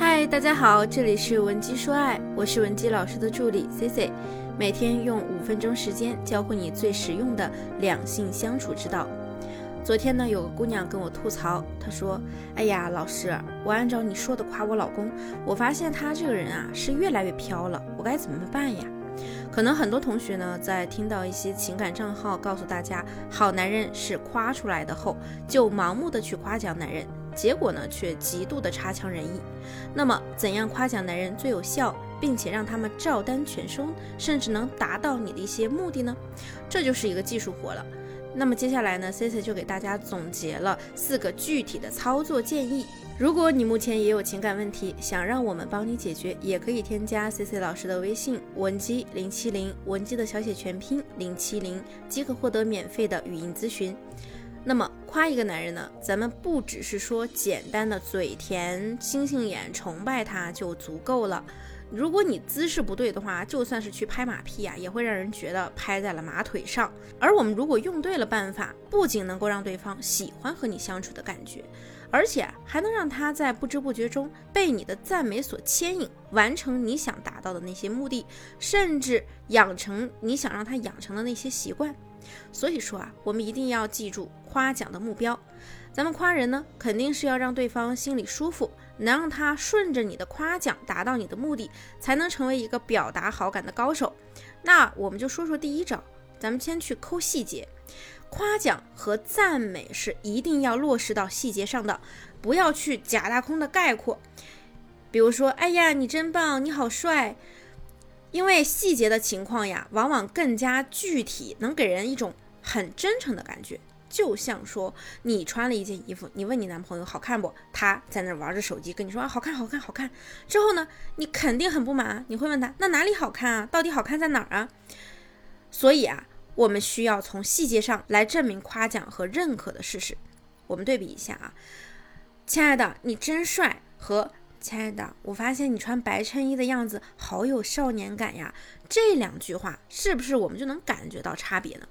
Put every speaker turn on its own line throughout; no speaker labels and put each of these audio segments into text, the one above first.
嗨，大家好，这里是文姬说爱，我是文姬老师的助理 C C，每天用五分钟时间教会你最实用的两性相处之道。昨天呢，有个姑娘跟我吐槽，她说：“哎呀，老师，我按照你说的夸我老公，我发现他这个人啊是越来越飘了，我该怎么办呀？”可能很多同学呢，在听到一些情感账号告诉大家好男人是夸出来的后，就盲目的去夸奖男人。结果呢，却极度的差强人意。那么，怎样夸奖男人最有效，并且让他们照单全收，甚至能达到你的一些目的呢？这就是一个技术活了。那么接下来呢，C C 就给大家总结了四个具体的操作建议。如果你目前也有情感问题，想让我们帮你解决，也可以添加 C C 老师的微信文姬零七零，文姬的小写全拼零七零，即可获得免费的语音咨询。那么夸一个男人呢，咱们不只是说简单的嘴甜、星星眼、崇拜他就足够了。如果你姿势不对的话，就算是去拍马屁啊，也会让人觉得拍在了马腿上。而我们如果用对了办法，不仅能够让对方喜欢和你相处的感觉，而且还能让他在不知不觉中被你的赞美所牵引，完成你想达到的那些目的，甚至养成你想让他养成的那些习惯。所以说啊，我们一定要记住夸奖的目标。咱们夸人呢，肯定是要让对方心里舒服，能让他顺着你的夸奖达到你的目的，才能成为一个表达好感的高手。那我们就说说第一招，咱们先去抠细节。夸奖和赞美是一定要落实到细节上的，不要去假大空的概括。比如说，哎呀，你真棒，你好帅。因为细节的情况呀，往往更加具体，能给人一种很真诚的感觉。就像说，你穿了一件衣服，你问你男朋友好看不？他在那玩着手机，跟你说啊好看好看好看。之后呢，你肯定很不满，你会问他那哪里好看啊？到底好看在哪儿啊？所以啊，我们需要从细节上来证明夸奖和认可的事实。我们对比一下啊，亲爱的，你真帅和。亲爱的，我发现你穿白衬衣的样子好有少年感呀。这两句话是不是我们就能感觉到差别呢？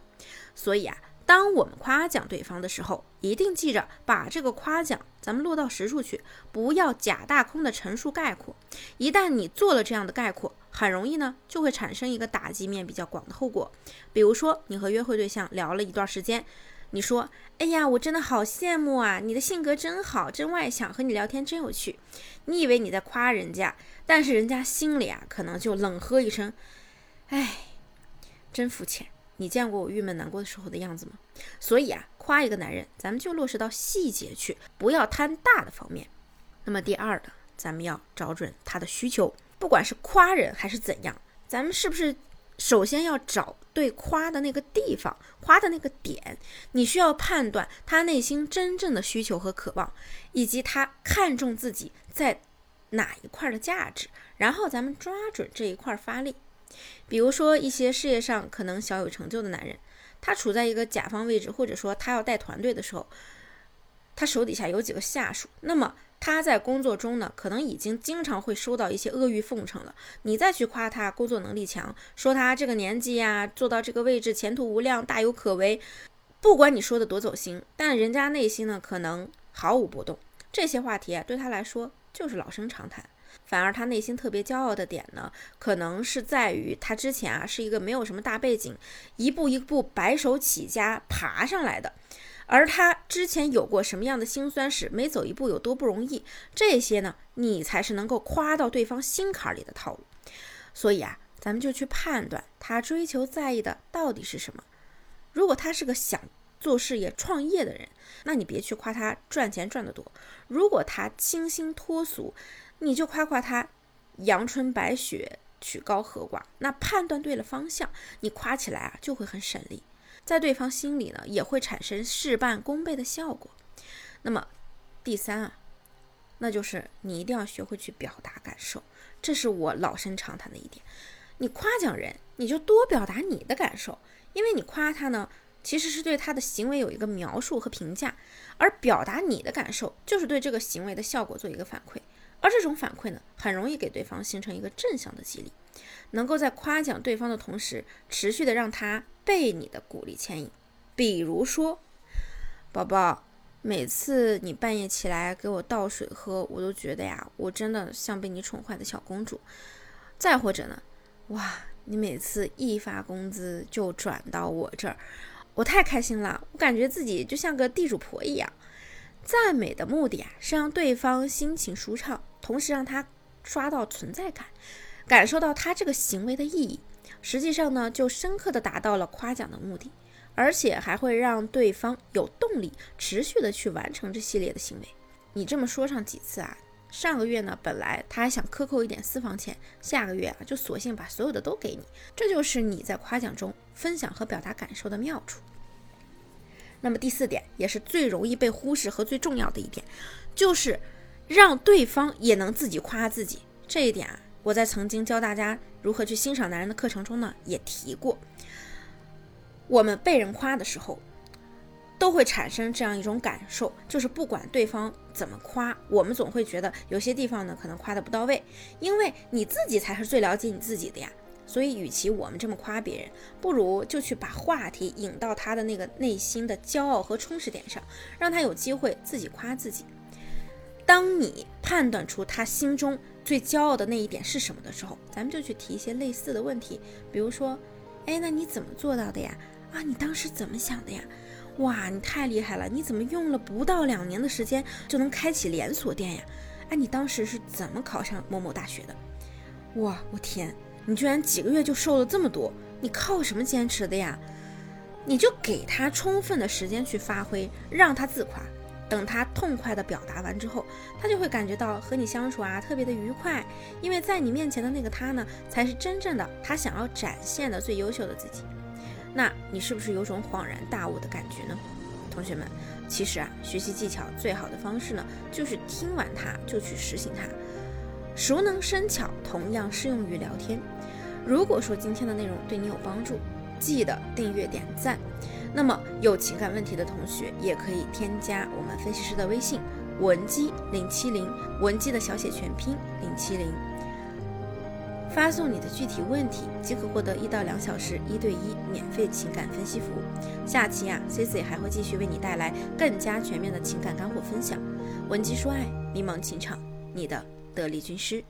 所以啊，当我们夸奖对方的时候，一定记着把这个夸奖咱们落到实处去，不要假大空的陈述概括。一旦你做了这样的概括，很容易呢就会产生一个打击面比较广的后果。比如说，你和约会对象聊了一段时间。你说，哎呀，我真的好羡慕啊！你的性格真好，真外向，和你聊天真有趣。你以为你在夸人家，但是人家心里啊，可能就冷喝一声，哎，真肤浅。你见过我郁闷难过的时候的样子吗？所以啊，夸一个男人，咱们就落实到细节去，不要贪大的方面。那么第二呢，咱们要找准他的需求，不管是夸人还是怎样，咱们是不是？首先要找对夸的那个地方，夸的那个点，你需要判断他内心真正的需求和渴望，以及他看重自己在哪一块的价值，然后咱们抓准这一块发力。比如说一些事业上可能小有成就的男人，他处在一个甲方位置，或者说他要带团队的时候，他手底下有几个下属，那么。他在工作中呢，可能已经经常会收到一些阿谀奉承了。你再去夸他工作能力强，说他这个年纪呀，做到这个位置前途无量，大有可为。不管你说的多走心，但人家内心呢，可能毫无波动。这些话题啊，对他来说就是老生常谈。反而他内心特别骄傲的点呢，可能是在于他之前啊是一个没有什么大背景，一步一步白手起家爬上来的。而他之前有过什么样的辛酸史，每走一步有多不容易，这些呢，你才是能够夸到对方心坎里的套路。所以啊，咱们就去判断他追求在意的到底是什么。如果他是个想做事业、创业的人，那你别去夸他赚钱赚得多；如果他清新脱俗，你就夸夸他阳春白雪、曲高和寡。那判断对了方向，你夸起来啊就会很省力。在对方心里呢，也会产生事半功倍的效果。那么，第三啊，那就是你一定要学会去表达感受，这是我老生常谈的一点。你夸奖人，你就多表达你的感受，因为你夸他呢，其实是对他的行为有一个描述和评价，而表达你的感受，就是对这个行为的效果做一个反馈。而这种反馈呢，很容易给对方形成一个正向的激励，能够在夸奖对方的同时，持续的让他被你的鼓励牵引。比如说，宝宝，每次你半夜起来给我倒水喝，我都觉得呀，我真的像被你宠坏的小公主。再或者呢，哇，你每次一发工资就转到我这儿，我太开心了，我感觉自己就像个地主婆一样。赞美的目的啊，是让对方心情舒畅，同时让他刷到存在感，感受到他这个行为的意义。实际上呢，就深刻的达到了夸奖的目的，而且还会让对方有动力持续的去完成这系列的行为。你这么说上几次啊？上个月呢，本来他还想克扣一点私房钱，下个月啊，就索性把所有的都给你。这就是你在夸奖中分享和表达感受的妙处。那么第四点，也是最容易被忽视和最重要的一点，就是让对方也能自己夸自己。这一点啊，我在曾经教大家如何去欣赏男人的课程中呢，也提过。我们被人夸的时候，都会产生这样一种感受，就是不管对方怎么夸，我们总会觉得有些地方呢可能夸的不到位，因为你自己才是最了解你自己的呀。所以，与其我们这么夸别人，不如就去把话题引到他的那个内心的骄傲和充实点上，让他有机会自己夸自己。当你判断出他心中最骄傲的那一点是什么的时候，咱们就去提一些类似的问题，比如说，哎，那你怎么做到的呀？啊，你当时怎么想的呀？哇，你太厉害了！你怎么用了不到两年的时间就能开启连锁店呀？哎，你当时是怎么考上某某大学的？哇，我天！你居然几个月就瘦了这么多，你靠什么坚持的呀？你就给他充分的时间去发挥，让他自夸。等他痛快的表达完之后，他就会感觉到和你相处啊特别的愉快，因为在你面前的那个他呢，才是真正的他想要展现的最优秀的自己。那你是不是有种恍然大悟的感觉呢？同学们，其实啊，学习技巧最好的方式呢，就是听完它就去实行它。熟能生巧，同样适用于聊天。如果说今天的内容对你有帮助，记得订阅点赞。那么有情感问题的同学也可以添加我们分析师的微信文姬零七零，文姬的小写全拼零七零，发送你的具体问题即可获得一到两小时一对一免费情感分析服务。下期啊，Cici 还会继续为你带来更加全面的情感干货分享。文姬说爱，迷茫情场，你的得力军师。